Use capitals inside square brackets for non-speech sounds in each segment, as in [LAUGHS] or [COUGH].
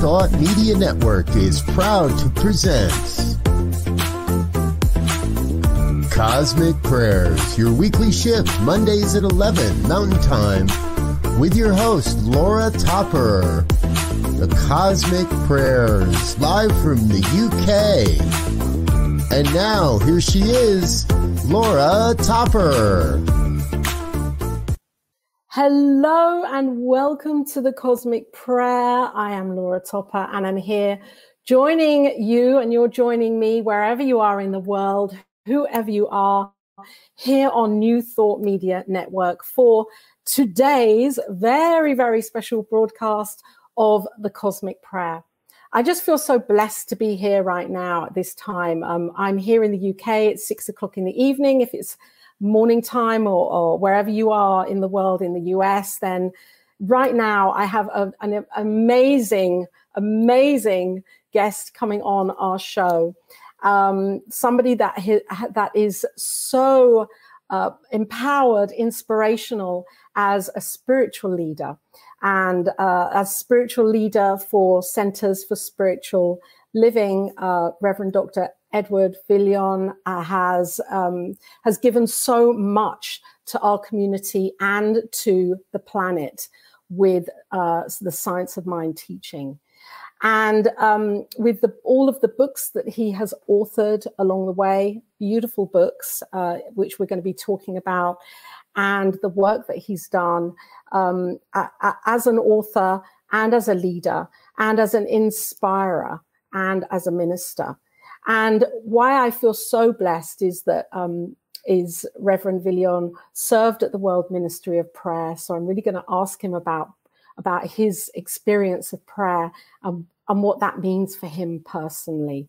Thought Media Network is proud to present Cosmic Prayers, your weekly shift Mondays at 11 Mountain Time with your host, Laura Topper. The Cosmic Prayers, live from the UK. And now, here she is, Laura Topper. Hello and welcome to the Cosmic Prayer. I am Laura Topper and I'm here joining you, and you're joining me wherever you are in the world, whoever you are, here on New Thought Media Network for today's very, very special broadcast of the Cosmic Prayer. I just feel so blessed to be here right now at this time. Um, I'm here in the UK. It's six o'clock in the evening. If it's morning time or, or wherever you are in the world in the US, then right now I have a, an amazing, amazing guest coming on our show. Um, somebody that that is so uh, empowered, inspirational as a spiritual leader, and uh, as spiritual leader for Centers for Spiritual Living, uh, Reverend Dr. Edward Viljoen uh, has um, has given so much to our community and to the planet with uh, the science of mind teaching. And um, with the, all of the books that he has authored along the way, beautiful books, uh, which we're going to be talking about, and the work that he's done um, as an author and as a leader and as an inspirer and as a minister. And why I feel so blessed is that um, is Reverend Viljoen served at the World Ministry of Prayer. So I'm really going to ask him about about his experience of prayer and, and what that means for him personally.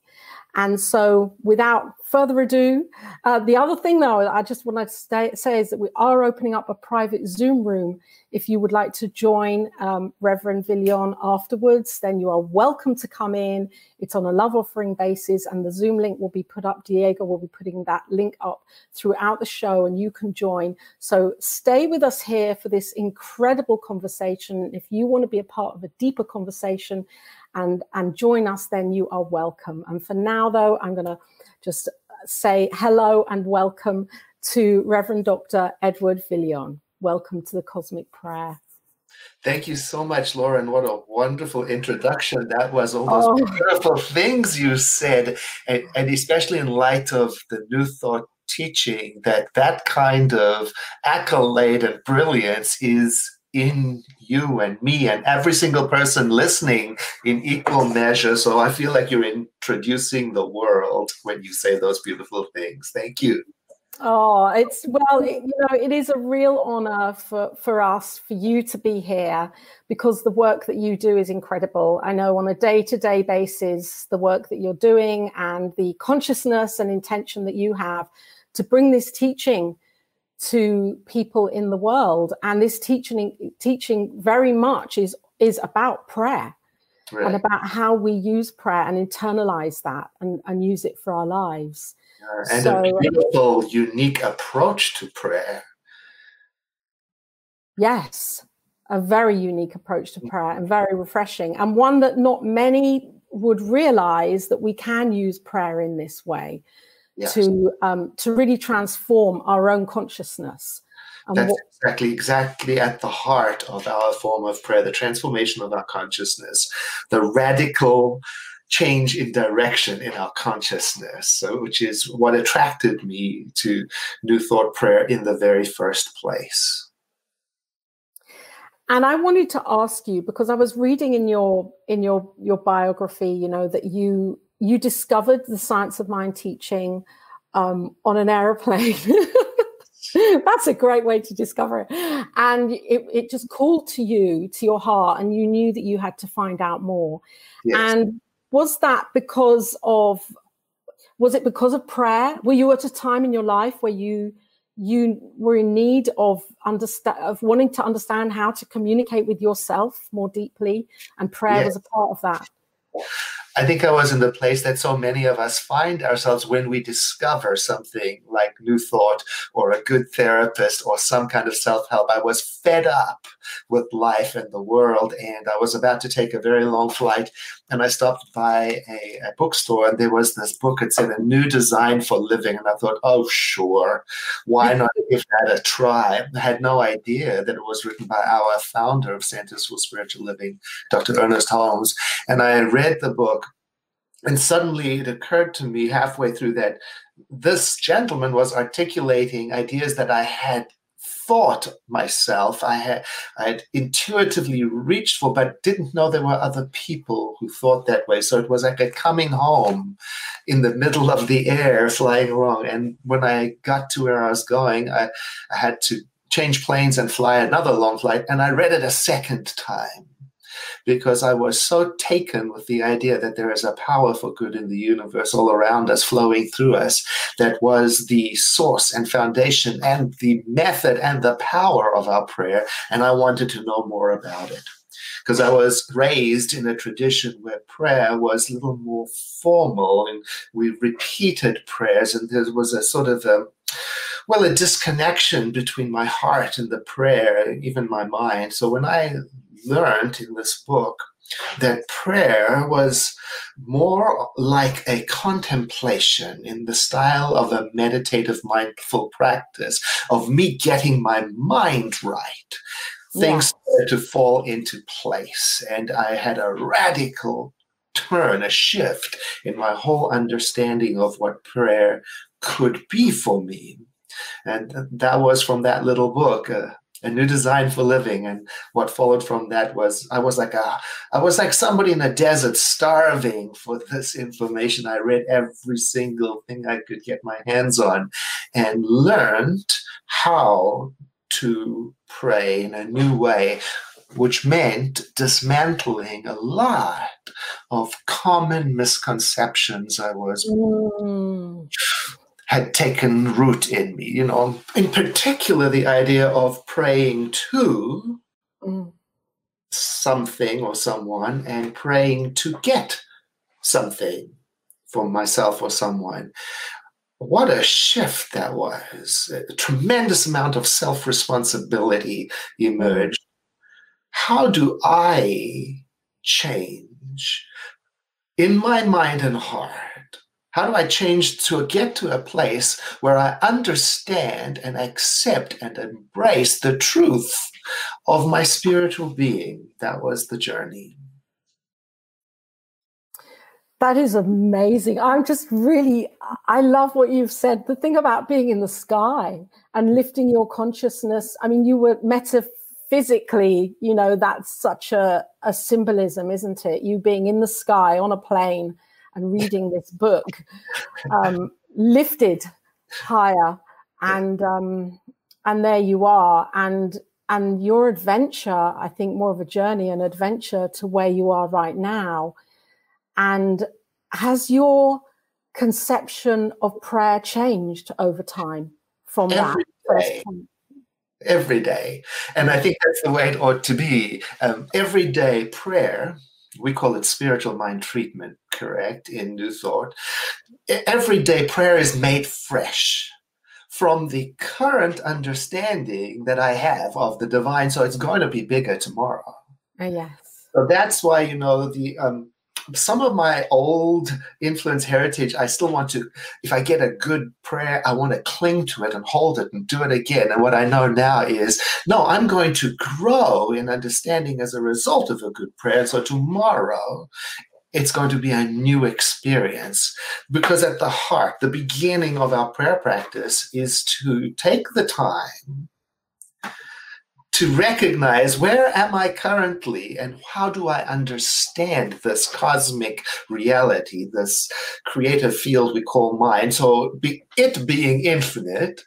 And so, without further ado, uh, the other thing, though, I just want to stay, say is that we are opening up a private Zoom room. If you would like to join um, Reverend Viljoen afterwards, then you are welcome to come in. It's on a love offering basis, and the Zoom link will be put up. Diego will be putting that link up throughout the show, and you can join. So, stay with us here for this incredible conversation. If you want to be a part of a deeper conversation, and and join us, then you are welcome. And for now, though, I'm going to just say hello and welcome to Reverend Dr. Edward Viljoen. Welcome to the Cosmic Prayer. Thank you so much, Lauren. What a wonderful introduction. That was all those oh. beautiful things you said, and, and especially in light of the New Thought teaching, that that kind of accolade and brilliance is in you and me and every single person listening in equal measure. So I feel like you're introducing the world when you say those beautiful things. Thank you. Oh, it's well, you know, it is a real honor for, for us, for you to be here because the work that you do is incredible. I know on a day to day basis, the work that you're doing and the consciousness and intention that you have to bring this teaching to people in the world. And this teaching teaching very much is is about prayer right. and about how we use prayer and internalize that and, and use it for our lives. And so, a beautiful unique approach to prayer. Yes a very unique approach to prayer and very refreshing and one that not many would realize that we can use prayer in this way yes. to um, to really transform our own consciousness. And That's what, exactly exactly at the heart of our form of prayer, the transformation of our consciousness, the radical change in direction in our consciousness, so, which is what attracted me to New Thought Prayer in the very first place. And I wanted to ask you because I was reading in your in your your biography, you know, that you you discovered the science of mind teaching um, on an aeroplane. [LAUGHS] That's a great way to discover it. And it, it just called to you, to your heart, and you knew that you had to find out more. Yes. And was that because of was it because of prayer? Were you at a time in your life where you you were in need of understand of wanting to understand how to communicate with yourself more deeply, and prayer yes. was a part of that? I think I was in the place that so many of us find ourselves when we discover something like New Thought or a good therapist or some kind of self help. I was fed up with life and the world, and I was about to take a very long flight. And I stopped by a, a bookstore, and there was this book. It said A New Design for Living. And I thought, oh, sure, why [LAUGHS] not give that a try? I had no idea that it was written by our founder of Centers for Spiritual Living, Dr. Ernest Holmes. And I read the book and suddenly it occurred to me halfway through that this gentleman was articulating ideas that I had thought myself I had I had intuitively reached for, but didn't know there were other people who thought that way. So it was like a coming home in the middle of the air, flying along. And when I got to where I was going, I, I had to change planes and fly another long flight. And I read it a second time because I was so taken with the idea that there is a power for good in the universe all around us, flowing through us, that was the source and foundation and the method and the power of our prayer. And I wanted to know more about it because I was raised in a tradition where prayer was a little more formal and we repeated prayers, and there was a sort of a well, a disconnection between my heart and the prayer, even my mind. So when I learned in this book that prayer was more like a contemplation in the style of a meditative mindful practice of me getting my mind right things yeah. to fall into place and i had a radical turn a shift in my whole understanding of what prayer could be for me and that was from that little book uh, a new design for living. And what followed from that was i was like a i was like somebody in a desert starving for this information. I read every single thing i could get my hands on and learned how to pray in a new way which meant dismantling a lot of common misconceptions i was mm had taken root in me. You know, in particular, the idea of praying to mm. something or someone and praying to get something for myself or someone. What a shift that was. A tremendous amount of self responsibility emerged. How do I change in my mind and heart? How do I change to get to a place where I understand and accept and embrace the truth of my spiritual being? That was the journey. That is amazing. I'm just really, I love what you've said. The thing about being in the sky and lifting your consciousness. I mean, you were metaphysically, you know, that's such a, a symbolism, isn't it? You being in the sky on a plane and reading this book um, lifted higher. And um, and there you are. And and your adventure i think more of a journey an adventure to where you are right now. And has your conception of prayer changed over time from every that day. every day. And i think that's the way it ought to be. Um, everyday prayer we call it spiritual mind treatment, correct, in New Thought. Everyday prayer is made fresh from the current understanding that I have of the divine. So it's going to be bigger tomorrow. Uh, yes. So that's why, you know, the um, some of my old influence heritage, I still want to, if I get a good prayer, I want to cling to it and hold it and do it again. And what I know now is, no, I'm going to grow in understanding as a result of a good prayer. So tomorrow, it's going to be a new experience because at the heart, the beginning of our prayer practice is to take the time to recognize where am I currently and how do I understand this cosmic reality, this creative field we call mind. So, be, it being infinite,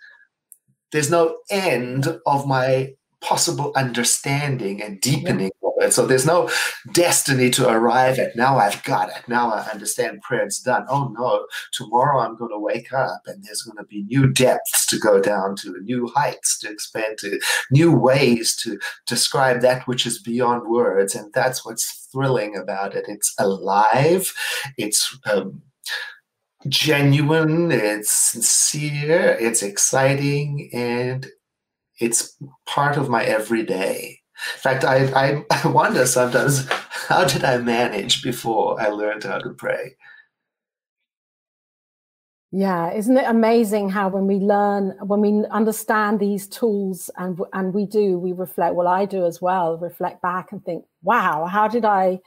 there's no end of my possible understanding and deepening yeah. of it. So there's no destiny to arrive at. Now I've got it. Now I understand prayer is done. Oh no, tomorrow I'm going to wake up and there's going to be new depths to go down to, new heights to expand to, new ways to describe that which is beyond words. And that's what's thrilling about it. It's alive. It's um, genuine, it's sincere, it's exciting, and it's part of my everyday. In fact, I, I, I [LAUGHS] wonder sometimes how did I manage before I learned how to pray? Yeah, isn't it amazing how when we learn, when we understand these tools, and and we do, we reflect. Well, I do as well. Reflect back and think, "Wow, how did I?"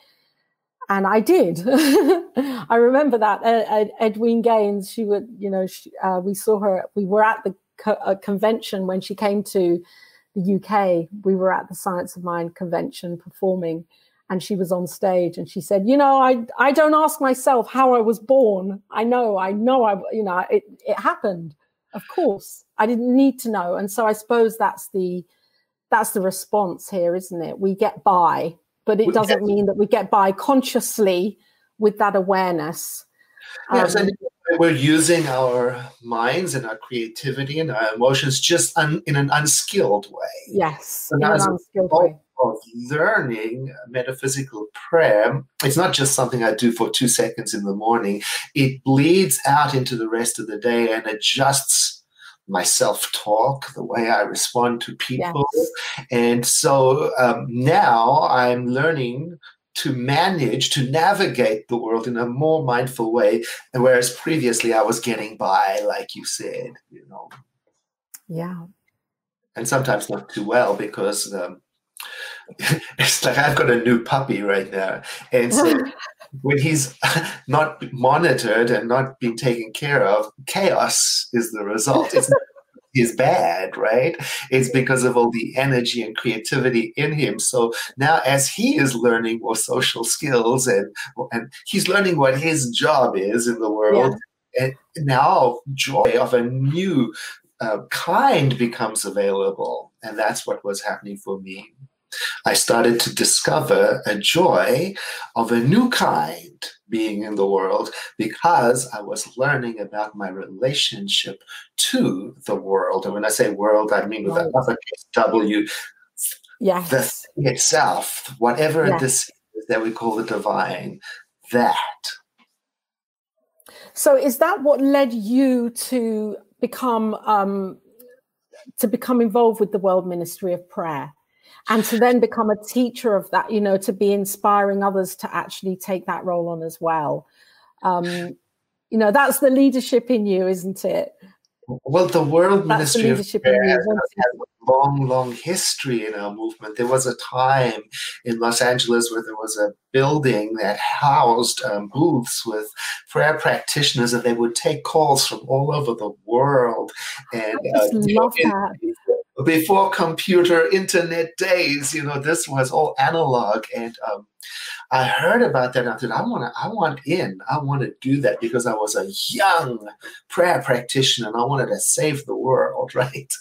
and I did. [LAUGHS] I remember that Edwene Gaines. She would, you know, she, uh, we saw her. We were at the co- uh, convention when she came to the UK. We were at the Science of Mind convention performing, and she was on stage, and she said, "You know, I I don't ask myself how I was born. I know, I know, I you know, it it happened. Of course, I didn't need to know, and so I suppose that's the that's the response here, isn't it? We get by but it doesn't mean that we get by consciously with that awareness. Um, and we're using our minds and our creativity and our emotions just un, in an unskilled way. Yes, in an unskilled way. Of learning metaphysical prayer, it's not just something I do for two seconds in the morning. It bleeds out into the rest of the day and adjusts my self talk, the way I respond to people. Yes. And so um, now I'm learning to manage, to navigate the world in a more mindful way. And whereas previously I was getting by, like you said, you know. Yeah. And sometimes not too well because um, [LAUGHS] it's like I've got a new puppy right now. And so [LAUGHS] when he's not monitored and not being taken care of, chaos is the result. It's is bad, right? It's because of all the energy and creativity in him. So now, as he is learning more social skills and and he's learning what his job is in the world, yeah. and now joy of a new uh, kind becomes available, and that's what was happening for me. I started to discover a joy of a new kind being in the world because I was learning about my relationship to the world. And when I say world, I mean with right. a uppercase W. Yes. The thing itself, whatever yes. this is that we call the divine, that. So is that what led you to become um, to become involved with the World Ministry of Prayer? And to then become a teacher of that you know to be inspiring others to actually take that role on as well. Um, you know that's the leadership in you isn't it? Well the world that's ministry the of prayer has a long long history in our movement. There was a time in los angeles where there was a building that housed um, booths with prayer practitioners and they would take calls from all over the world and uh, love that before computer internet days you know this was all analog. And um, i heard about that and i said i want to i want in. I want to do that because i was a young prayer practitioner and i wanted to save the world [LAUGHS] right?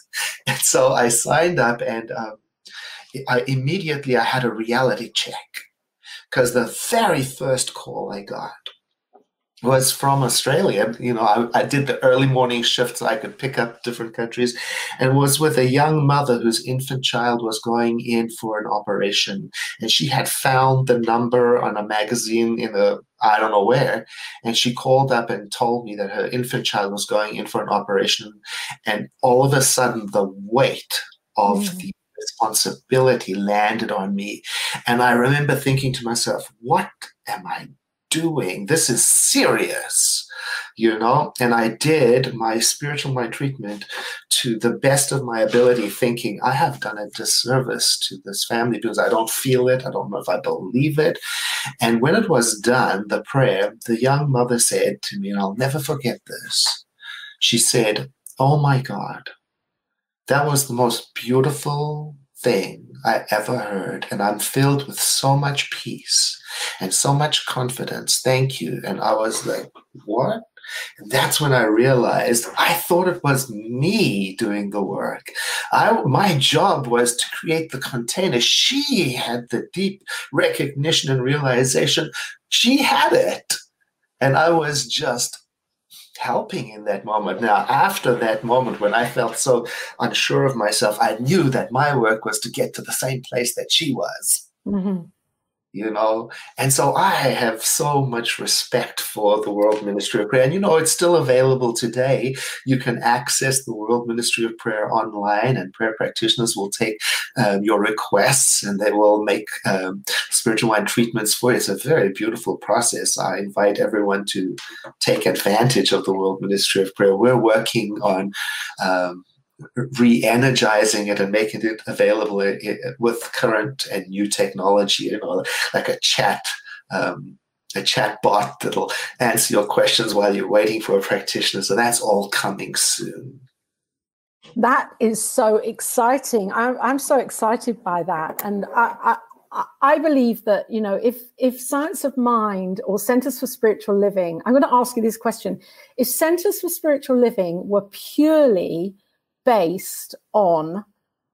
And so i signed up and um, I, immediately i had a reality check. Because the very first call i got was from Australia. You know, I, I, did the early morning shift so I could pick up different countries and was with a young mother whose infant child was going in for an operation. And she had found the number on a magazine in a, I don't know where. And she called up and told me that her infant child was going in for an operation. And all of a sudden, the weight of mm. the responsibility landed on me. And I remember thinking to myself, what am I doing? This is serious, you know? And I did my spiritual mind treatment to the best of my ability, thinking I have done a disservice to this family because I don't feel it. I don't know if I believe it. And when it was done, the prayer, the young mother said to me, and I'll never forget this. She said, Oh my God, that was the most beautiful thing I ever heard. And I'm filled with so much peace and so much confidence. Thank you. And I was like, what? And that's when I realized I thought it was me doing the work. I, my job was to create the container. She had the deep recognition and realization. She had it. And I was just helping in that moment. Now, after that moment when I felt so unsure of myself, I knew that my work was to get to the same place that she was. Mm-hmm you know? And so i have so much respect for the world ministry of prayer. And you know it's still available today. You can access the world ministry of prayer online and prayer practitioners will take um, your requests and they will make um, spiritual mind treatments for you. It's a very beautiful process. I invite everyone to take advantage of the world ministry of prayer. We're working on um, re-energizing it and making it available with current and new technology you know like a chat um, a chat bot that'll answer your questions while you're waiting for a practitioner. So that's all coming soon. That is so exciting. I'm, I'm so excited by that. And I, I, I believe that you know if if science of mind or centers for spiritual living i'm going to ask you this question. If centers for spiritual living were purely based on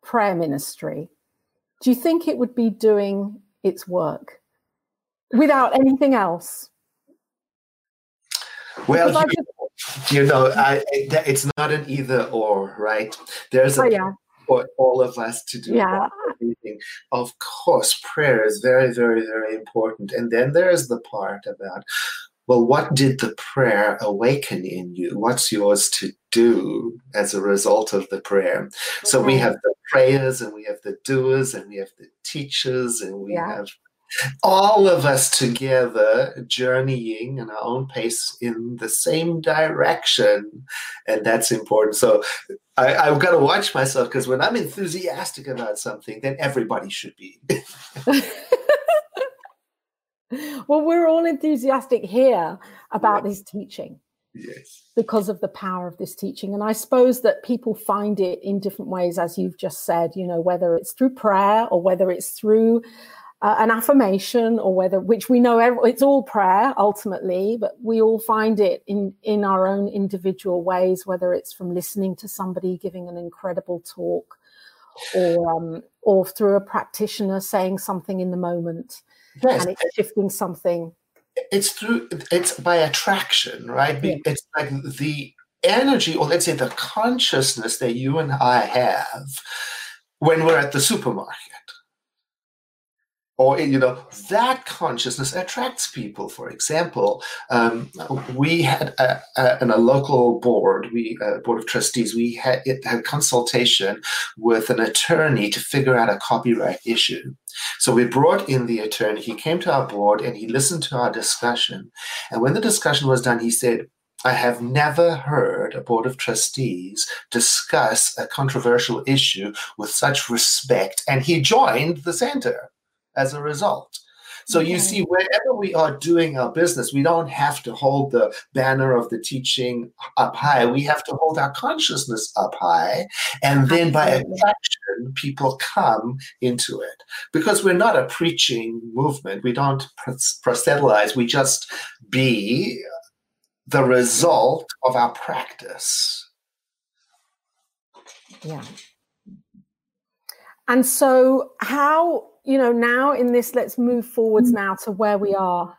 prayer ministry, do you think it would be doing its work without anything else? Well, you, just, you, know, I, it's not an either or, right? There's a oh, yeah. for all of us to do yeah. everything. Of course, prayer is very, very, very important. And then there's the part about well, what did the prayer awaken in you? What's yours to do as a result of the prayer? Okay. So we have the prayers and we have the doers and we have the teachers and we yeah. have all of us together journeying in our own pace in the same direction. And that's important. So I, have got to watch myself because when I'm enthusiastic about something, then everybody should be. [LAUGHS] [LAUGHS] [LAUGHS] well, we're all enthusiastic here about this teaching. Yes. Because of the power of this teaching. And I suppose that people find it in different ways, as you've just said, you know, whether it's through prayer or whether it's through uh, an affirmation or whether, which we know every, it's all prayer ultimately, but we all find it in, in our own individual ways, whether it's from listening to somebody giving an incredible talk or, um, or through a practitioner saying something in the moment yes. and it's shifting something it's through it's by attraction right yeah. it's like the energy or let's say the consciousness that you and i have when we're at the supermarket or you know that consciousness attracts people. For example um, we had a, a, in a local board we uh, board of trustees we had it had consultation with an attorney to figure out a copyright issue. So we brought in the attorney he came to our board and he listened to our discussion. And when the discussion was done he said I have never heard a board of trustees discuss a controversial issue with such respect, and he joined the center as a result. So you see, wherever we are doing our business, we don't have to hold the banner of the teaching up high. We have to hold our consciousness up high. And then by attraction, people come into it. Because we're not a preaching movement. We don't proselytize. We just be the result of our practice. Yeah. And so, how you know, now in this, let's move forwards mm. now to where we are,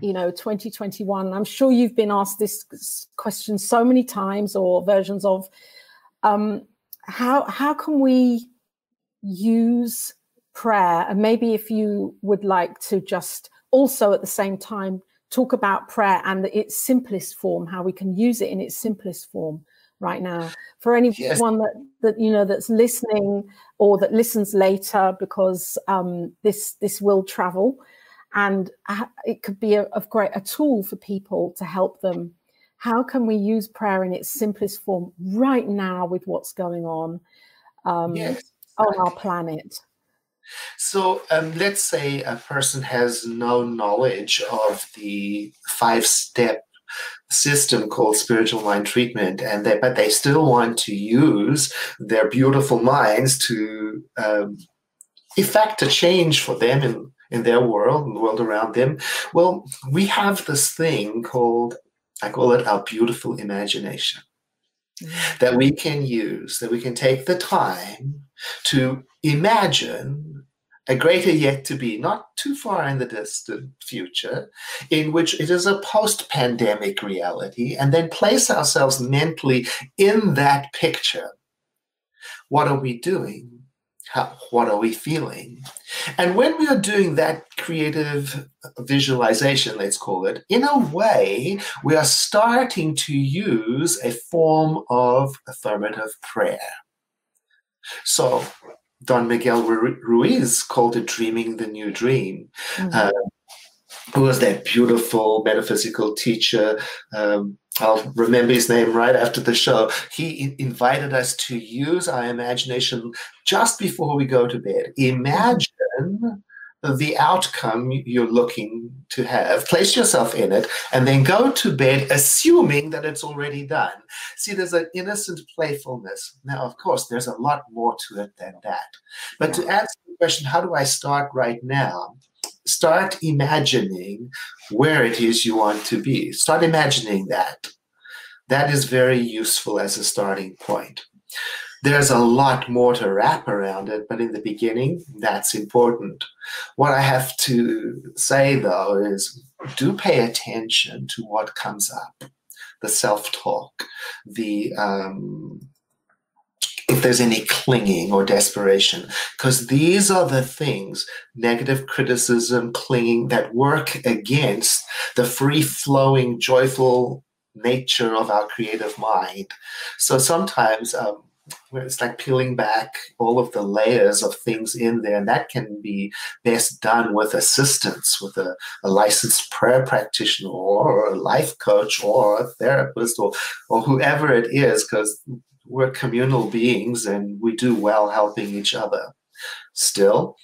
you know, 2021. I'm sure you've been asked this question so many times or versions of um, how how can we use prayer? And maybe if you would like to just also at the same time talk about prayer and its simplest form, how we can use it in its simplest form right now. For anyone yes. that that you know that's listening or that listens later because um, this this will travel. And it could be a, of great a tool for people to help them. How can we use prayer in its simplest form right now with what's going on um, yes, on our planet? So um, let's say a person has no knowledge of the five step system called spiritual mind treatment and they but they still want to use their beautiful minds to um, effect a change for them in in their world and the world around them well we have this thing called I call it our beautiful imagination mm-hmm. that we can use, that we can take the time to imagine a greater yet to be, not too far in the distant future, in which it is a post pandemic reality, and then place ourselves mentally in that picture. What are we doing? How, what are we feeling? And when we are doing that creative visualization, let's call it, in a way, we are starting to use a form of affirmative prayer. So, Don Miguel Ruiz called it dreaming the new dream. Mm-hmm. Uh, who was that beautiful metaphysical teacher? Um, I'll remember his name right after the show. He invited us to use our imagination just before we go to bed. Imagine the outcome you're looking to have, place yourself in it, and then go to bed assuming that it's already done. See, there's an innocent playfulness. Now, of course, there's a lot more to it than that. But to answer the question, how do I start right now? Start imagining where it is you want to be. Start imagining that. That is very useful as a starting point. There's a lot more to wrap around it, but in the beginning, that's important. What I have to say though is do pay attention to what comes up the self talk, the um, if there's any clinging or desperation, because these are the things negative criticism, clinging that work against the free flowing, joyful nature of our creative mind. So sometimes um, it's like peeling back all of the layers of things in there. And that can be best done with assistance, with a, a licensed prayer practitioner or a life coach or a therapist or, or whoever it is, because we're communal beings and we do well helping each other. Still,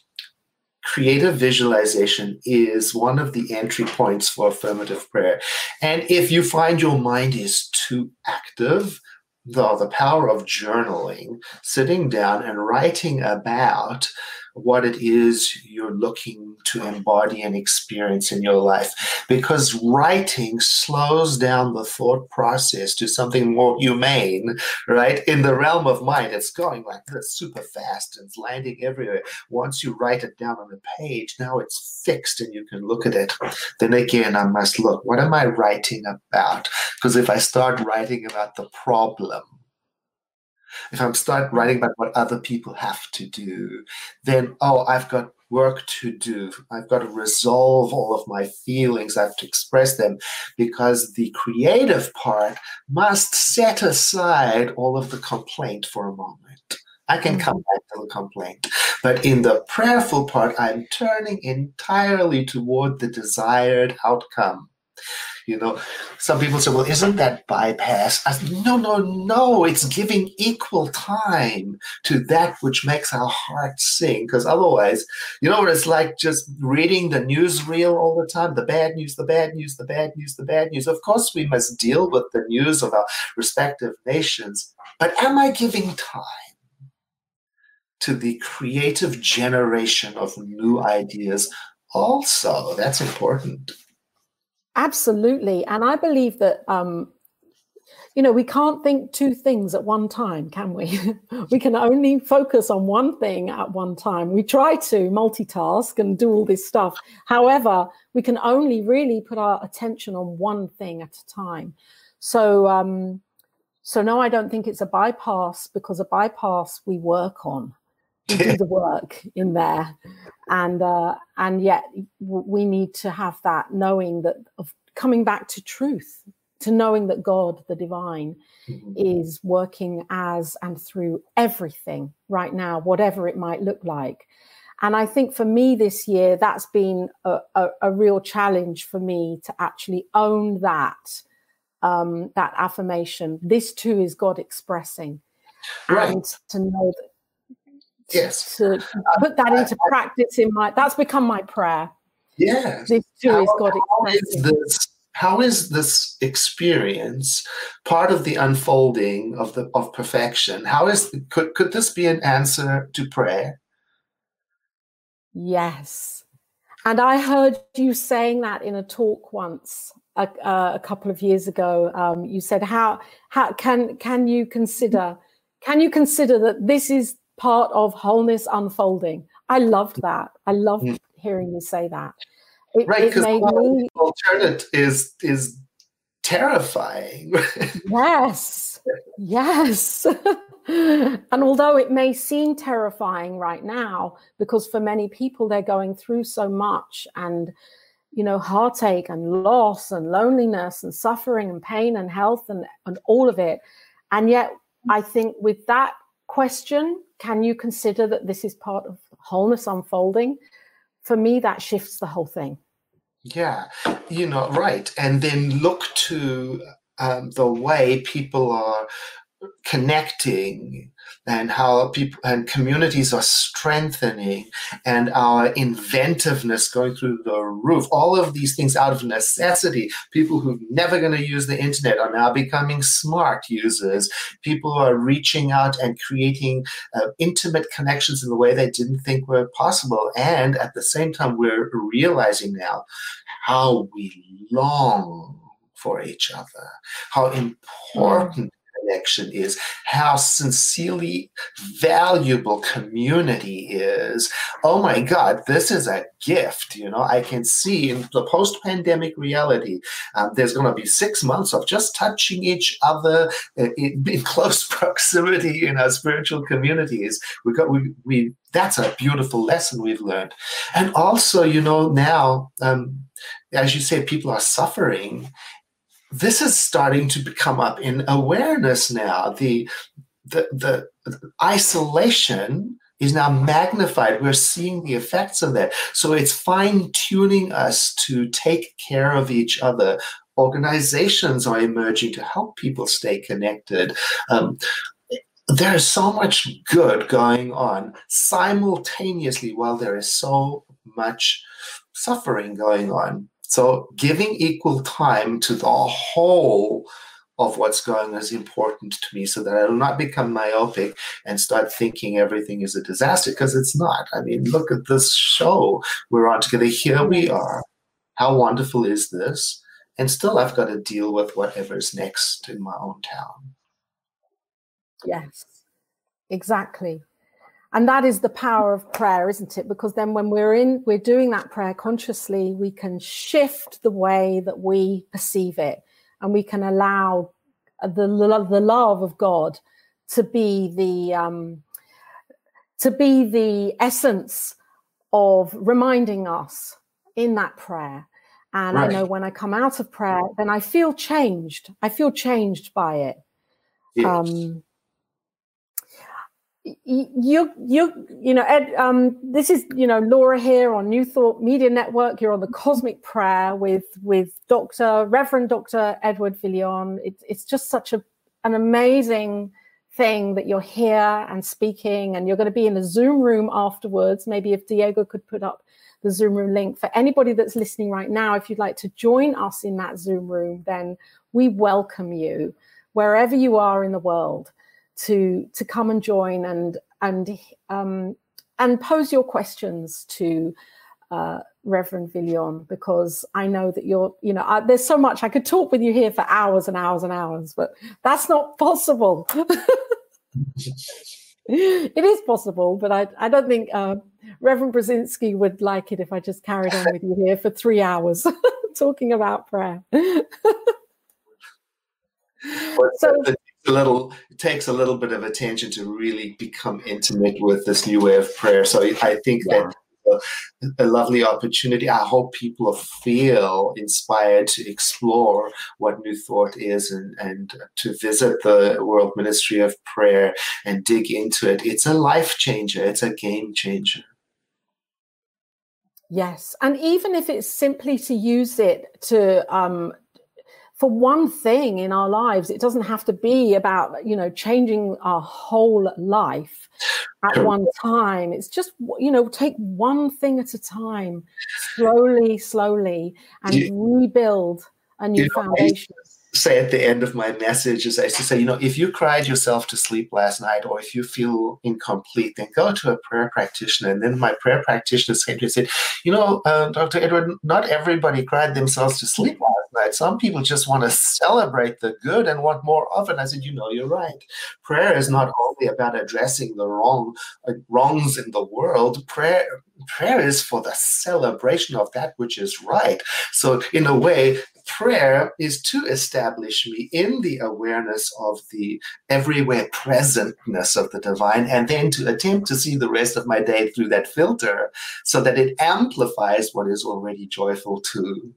creative visualization is one of the entry points for affirmative prayer. And if you find your mind is too active, the, the power of journaling, sitting down and writing about what it is you're looking to embody and experience in your life. Because writing slows down the thought process to something more humane, right? In the realm of mind, it's going like this super fast and it's landing everywhere. Once you write it down on a page, now it's fixed and you can look at it. Then again, I must look, what am I writing about? Because if I start writing about the problem, if I'm start writing about what other people have to do, then, oh, I've got work to do. I've got to resolve all of my feelings. I have to express them because the creative part must set aside all of the complaint for a moment. I can come mm-hmm. back to the complaint. But in the prayerful part, I'm turning entirely toward the desired outcome. You know, some people say, well, isn't that bypass? I no, no, no. It's giving equal time to that which makes our hearts sing. Because otherwise, you know what it's like just reading the news newsreel all the time the bad news, the bad news, the bad news, the bad news. Of course, we must deal with the news of our respective nations. But am I giving time? To the creative generation of new ideas, also, that's important. Absolutely. And I believe that, um, you know, we can't think two things at one time, can we? [LAUGHS] we can only focus on one thing at one time. We try to multitask and do all this stuff. However, we can only really put our attention on one thing at a time. So, um, so no, I don't think it's a bypass because a bypass we work on do [LAUGHS] the work in there and uh, and yet we need to have that knowing that of coming back to truth to knowing that god the divine mm-hmm. is working as and through everything right now whatever it might look like and i think for me this year that's been a, a, a real challenge for me to actually own that um, that affirmation this too is god expressing right. and to know that yes. to put that into practice in my that's become my prayer. Yes. This too how, is God how is this how is this experience part of the unfolding of the of perfection? How is could could this be an answer to prayer? Yes. And I heard you saying that in a talk once a, uh, a couple of years ago. Um, you said, "How how can can you consider can you consider that this is part of wholeness unfolding?" I loved that. I loved mm. hearing you say that. It, right, because me... alternate is is terrifying. [LAUGHS] yes, yes. [LAUGHS] and although it may seem terrifying right now, because for many people they're going through so much and you know heartache and loss and loneliness and suffering and pain and health and, and all of it and yet i think with that question can you consider that this is part of wholeness unfolding? For me that shifts the whole thing. Yeah you know right. And then look to um, the way people are connecting and how people and communities are strengthening and our inventiveness going through the roof. All of these things out of necessity. People who are never going to use the internet are now becoming smart users. People are reaching out and creating uh, intimate connections in the way they didn't think were possible. And at the same time we're realizing now how we long for each other how important connection is, how sincerely valuable community is. Oh my God, this is a gift. You know, I can see in the post pandemic reality, um, there's going to be six months of just touching each other in, in close [LAUGHS] proximity in our spiritual communities. We got, we, we, that's a beautiful lesson we've learned. And also, you know, now, um, as you say, people are suffering this is starting to come up in awareness now. The, the, the, isolation is now magnified. We're seeing the effects of that. So it's fine tuning us to take care of each other. Organizations are emerging to help people stay connected. Um, there's so much good going on simultaneously while there is so much suffering going on. So giving equal time to the whole of what's going on is important to me so that I will not become myopic and start thinking everything is a disaster because it's not. I mean, look at this show we're on together. Here we are. How wonderful is this? And still, I've got to deal with whatever's next in my own town. Yes, exactly and that is the power of prayer isn't it? Because then when we're in we're doing that prayer consciously we can shift the way that we perceive it. And we can allow the, the love of god to be the um, to be the essence of reminding us in that prayer. And right. i know when i come out of prayer then i feel changed. I feel changed by it. Yes. um, you you you know ed um this is you know laura here on new thought media network. You're on the cosmic prayer with with dr reverend dr edward Viljoen it's it's just such a an amazing thing that you're here and speaking and you're going to be in the zoom room afterwards. Maybe if diego could put up the zoom room link for anybody that's listening right now. If you'd like to join us in that zoom room then we welcome you wherever you are in the world to to come and join and and um, and pose your questions to uh, Reverend Viljoen because I know that you're you know I, there's so much I could talk with you here for hours and hours and hours, but that's not possible. [LAUGHS] it is possible, but I I don't think uh, Reverend Brzezinski would like it if I just carried on with you here for three hours [LAUGHS] talking about prayer. [LAUGHS] so, a little it takes a little bit of attention to really become intimate with this new way of prayer. So i think yeah. that a, a, lovely opportunity. I hope people feel inspired to explore what new thought is and, and to visit the world ministry of prayer and dig into it. It's a life changer. It's a game changer. Yes, and even if it's simply to use it to um, for one thing in our lives it doesn't have to be about you know changing our whole life at one time it's just you know take one thing at a time slowly slowly and you, rebuild a new foundation say at the end of my message is I used to say, you know, if you cried yourself to sleep last night or if you feel incomplete, then go to a prayer practitioner. And then my prayer practitioner came to me said, you know, uh, Dr. Edward, not everybody cried themselves to sleep Some people just want to celebrate the good and want more of it. I said, you know, you're right. Prayer is not only about addressing the wrong uh, wrongs in the world. Prayer prayer is for the celebration of that which is right. So in a way, prayer is to establish me in the awareness of the everywhere presentness of the divine, and then to attempt to see the rest of my day through that filter so that it amplifies what is already joyful too.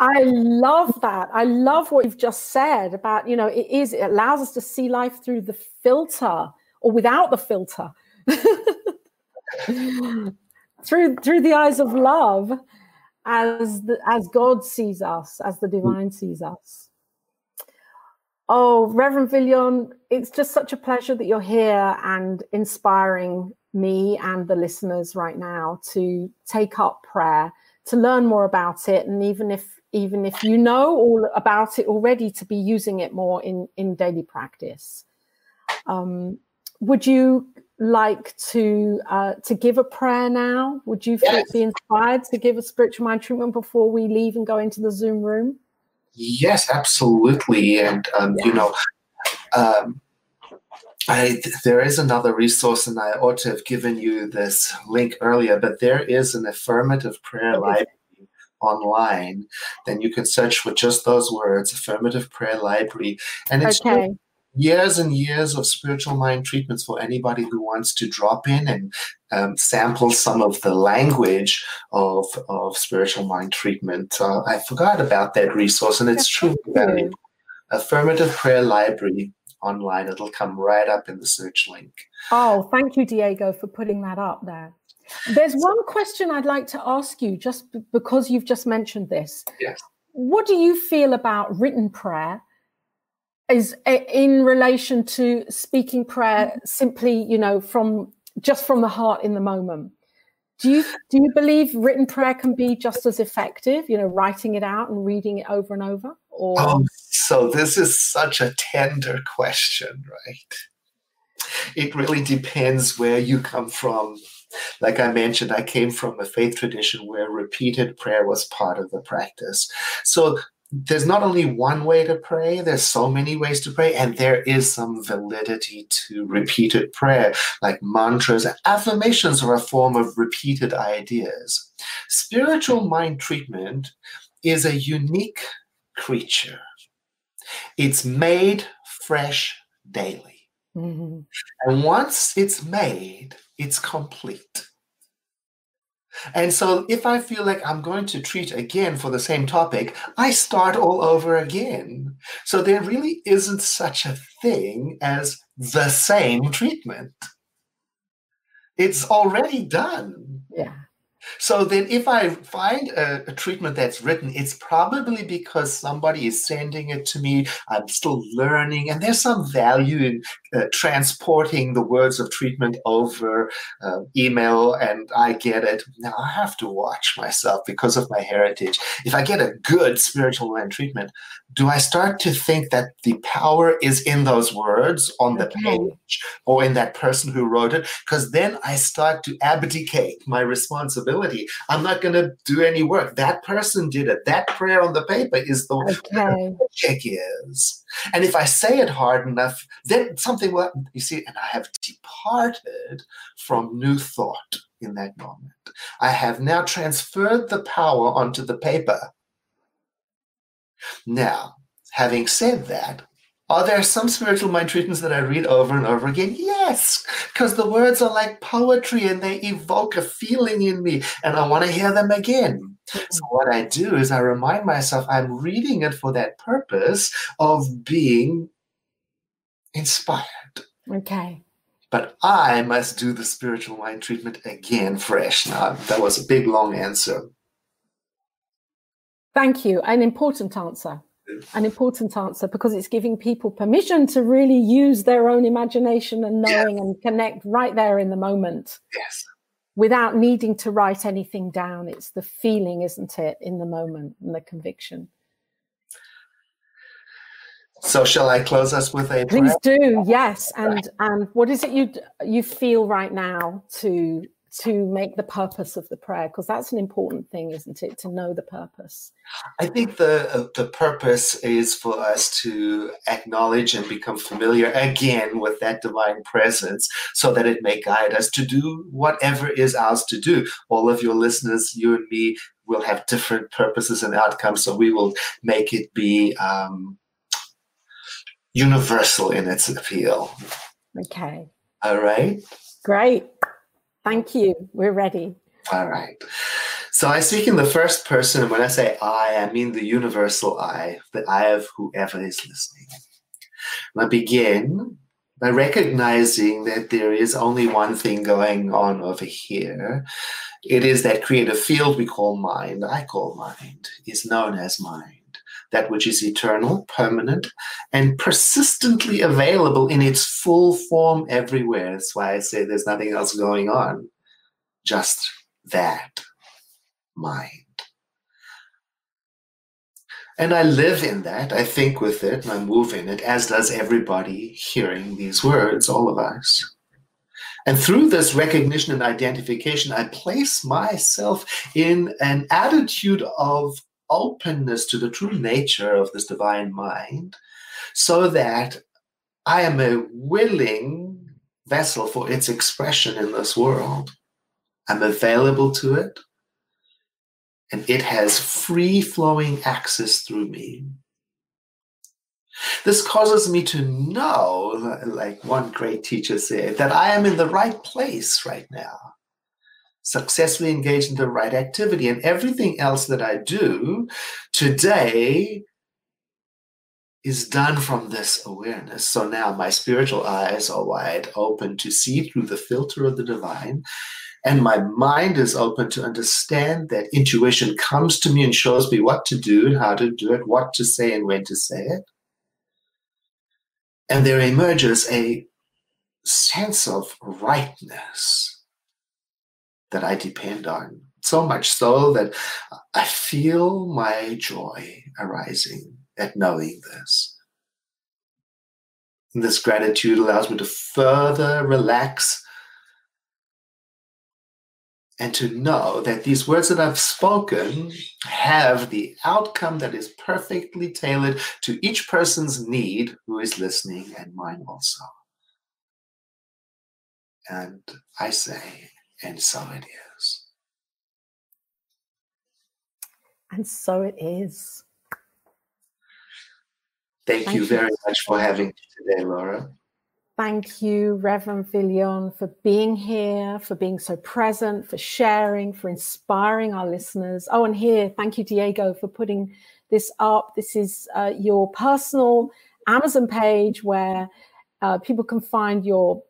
I love that. I love what you've just said about, you know, it is, it allows us to see life through the filter or without the filter. [LAUGHS] through through the eyes of love as the, as God sees us, as the divine sees us. Oh, Reverend Viljoen, it's just such a pleasure that you're here and inspiring me and the listeners right now to take up prayer, to learn more about it, and even if even if you know all about it already, to be using it more in in daily practice. Um, would you like to uh, to give a prayer now? Would you yes. be inspired to give a spiritual mind treatment before we leave and go into the Zoom room? Yes, absolutely. And um, yeah. you know, um, I, there is another resource, and I ought to have given you this link earlier. But there is an affirmative prayer library online. Then you can search for just those words, affirmative prayer library, and it's okay years and years of spiritual mind treatments for anybody who wants to drop in and um, sample some of the language of, of spiritual mind treatment. Uh, I forgot about that resource, and it's true. Affirmative Prayer Library online. It'll come right up in the search link. Oh, thank you, Diego, for putting that up there. There's one question I'd like to ask you, just because you've just mentioned this. Yes. What do you feel about written prayer is eh, in relation to speaking prayer simply you know from just from the heart in the moment do you do you believe written prayer can be just as effective you know writing it out and reading it over and over or oh, so this is such a tender question right it really depends where you come from like I mentioned, I came from a faith tradition where repeated prayer was part of the practice. So there's not only one way to pray, there's so many ways to pray, and there is some validity to repeated prayer, like mantras. Affirmations are a form of repeated ideas. Spiritual mind treatment is a unique creature, it's made fresh daily. Mm-hmm. And once it's made, it's complete. And so if I feel like I'm going to treat again for the same topic, I start all over again. So there really isn't such a thing as the same treatment. It's already done. Yeah. So then, if I find a, a, treatment that's written, it's probably because somebody is sending it to me. I'm still learning, and there's some value in uh, transporting the words of treatment over uh, email, and I get it. Now I have to watch myself because of my heritage. If I get a good spiritual mind treatment, do I start to think that the power is in those words on the page or in that person who wrote it? Because then I start to abdicate my responsibility. I'm not going to do any work. That person did it. That prayer on the paper is the okay. check is. And if I say it hard enough, then something will, you see, and I have departed from new thought in that moment. I have now transferred the power onto the paper now, having said that, are there some spiritual mind treatments that I read over and over again? Yes, because the words are like poetry and they evoke a feeling in me, and I want to hear them again. Mm-hmm. So, what I do is I remind myself I'm reading it for that purpose of being inspired. Okay. But I must do the spiritual mind treatment again fresh. Now, that was a big, long answer. Thank you. An important answer. An important answer because it's giving people permission to really use their own imagination and knowing yes. and connect right there in the moment. Yes. without needing to write anything down. It's the feeling, isn't it, in the moment and the conviction. So shall I close us with a Please do, yes. And and what is it you you feel right now to to make the purpose of the prayer? Because that's an important thing, isn't it? To know the purpose. I think the uh, the purpose is for us to acknowledge and become familiar again with that divine presence, so that it may guide us to do whatever is ours to do. All of your listeners, you and me, will have different purposes and outcomes, so we will make it be. Um, universal in its appeal. Okay. All right. Great. Thank you. We're ready. All right. So I speak in the first person, and when I say I, I mean the universal I, the I of whoever is listening. And I begin by recognizing that there is only one thing going on over here. It is that creative field we call mind, I call mind, is known as mind that which is eternal, permanent, and persistently available in its full form everywhere. That's why I say there's nothing else going on, just that mind. And I live in that, I think with it, and I move in it, as does everybody hearing these words, all of us. And through this recognition and identification, I place myself in an attitude of openness to the true nature of this divine mind so that I am a willing vessel for its expression in this world. I'm available to it, and it has free flowing access through me. This causes me to know, like one great teacher said, that I am in the right place right now successfully engaged in the right activity. And everything else that I do today is done from this awareness. So now my spiritual eyes are wide open to see through the filter of the divine. And my mind is open to understand that intuition comes to me and shows me what to do and how to do it, what to say and when to say it. And there emerges a sense of rightness that I depend on. So much so that I feel my joy arising at knowing this. And this gratitude allows me to further relax and to know that these words that I've spoken have the outcome that is perfectly tailored to each person's need who is listening and mine also. And I say, and so it is. And so it is. Thank, Thank you very you. much for having me today, Laura. Thank you, Reverend Viljoen, for being here, for being so present, for sharing, for inspiring our listeners. Oh, and here, thank you, Diego, for putting this up. This is uh, your personal Amazon page where uh, people can find your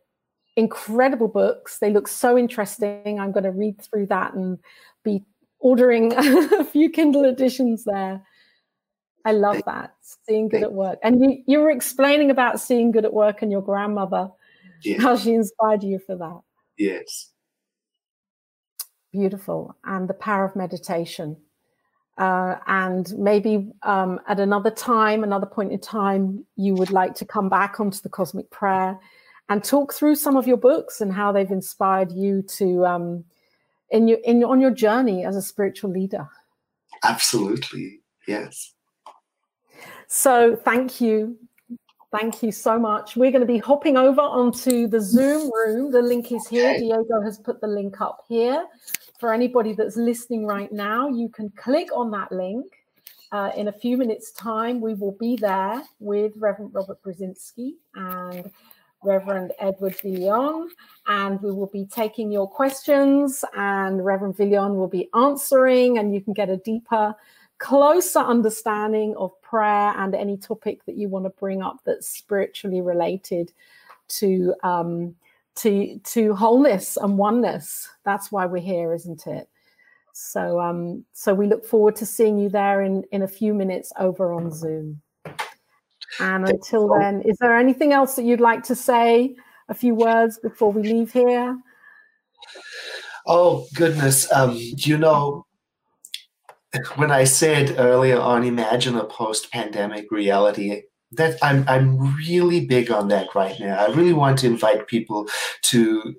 incredible books. They look so interesting. I'm going to read through that and be ordering [LAUGHS] a few Kindle editions there. I love that. Seeing good at work. And you, you were explaining about seeing good at work and your grandmother, how she inspired you for that. Yes. Beautiful. And the power of meditation. Uh, and maybe um, at another time, another point in time, you would like to come back onto the cosmic prayer and talk through some of your books and how they've inspired you to um, in your in on your journey as a spiritual leader. Absolutely, yes. So thank you. Thank you so much. We're going to be hopping over onto the Zoom room. The link is here. Okay. Diego has put the link up here. For anybody that's listening right now, you can click on that link. Uh, in a few minutes' time, we will be there with Reverend Robert Brzezinski and Reverend Edward Viljoen, and we will be taking your questions, and Reverend Viljoen will be answering, and you can get a deeper, closer understanding of prayer and any topic that you want to bring up that's spiritually related to um, to to wholeness and oneness. That's why we're here, isn't it? So um, so we look forward to seeing you there in in a few minutes over on Zoom. And until then, is there anything else that you'd like to say? A few words before we leave here? Oh, goodness. Um, you know, when I said earlier on, imagine a post pandemic reality, that I'm I'm really big on that right now. I really want to invite people to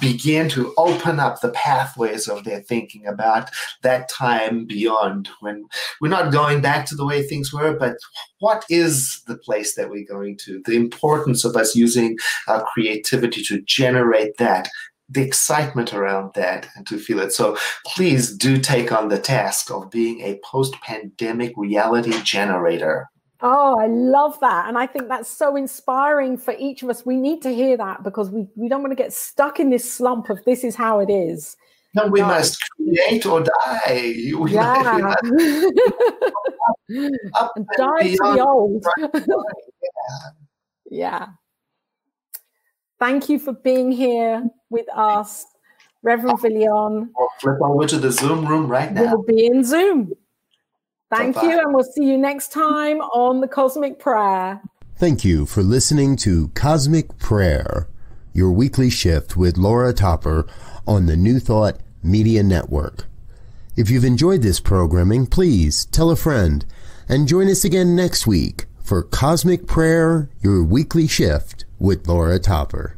begin to open up the pathways of their thinking about that time beyond when we're not going back to the way things were, but what is the place that we're going to? The importance of us using our creativity to generate that the excitement around that and to feel it. So please do take on the task of being a post pandemic reality generator. Oh, I love that. And I think that's so inspiring for each of us. We need to hear that because we, we don't want to get stuck in this slump of this is how it is. No, we must create or die. We yeah. Must, [LAUGHS] up and die to the old. yeah. [LAUGHS] yeah. Thank you for being here with us, Reverend Viljoen. I'll flip over to the Zoom room right now. We'll be in Zoom. Thank Bye-bye. you, and we'll see you next time on the Cosmic Prayer. Thank you for listening to Cosmic Prayer, your weekly shift with Laura Topper on the New Thought Media Network. If you've enjoyed this programming, please tell a friend and join us again next week for Cosmic Prayer, your weekly shift with Laura Topper.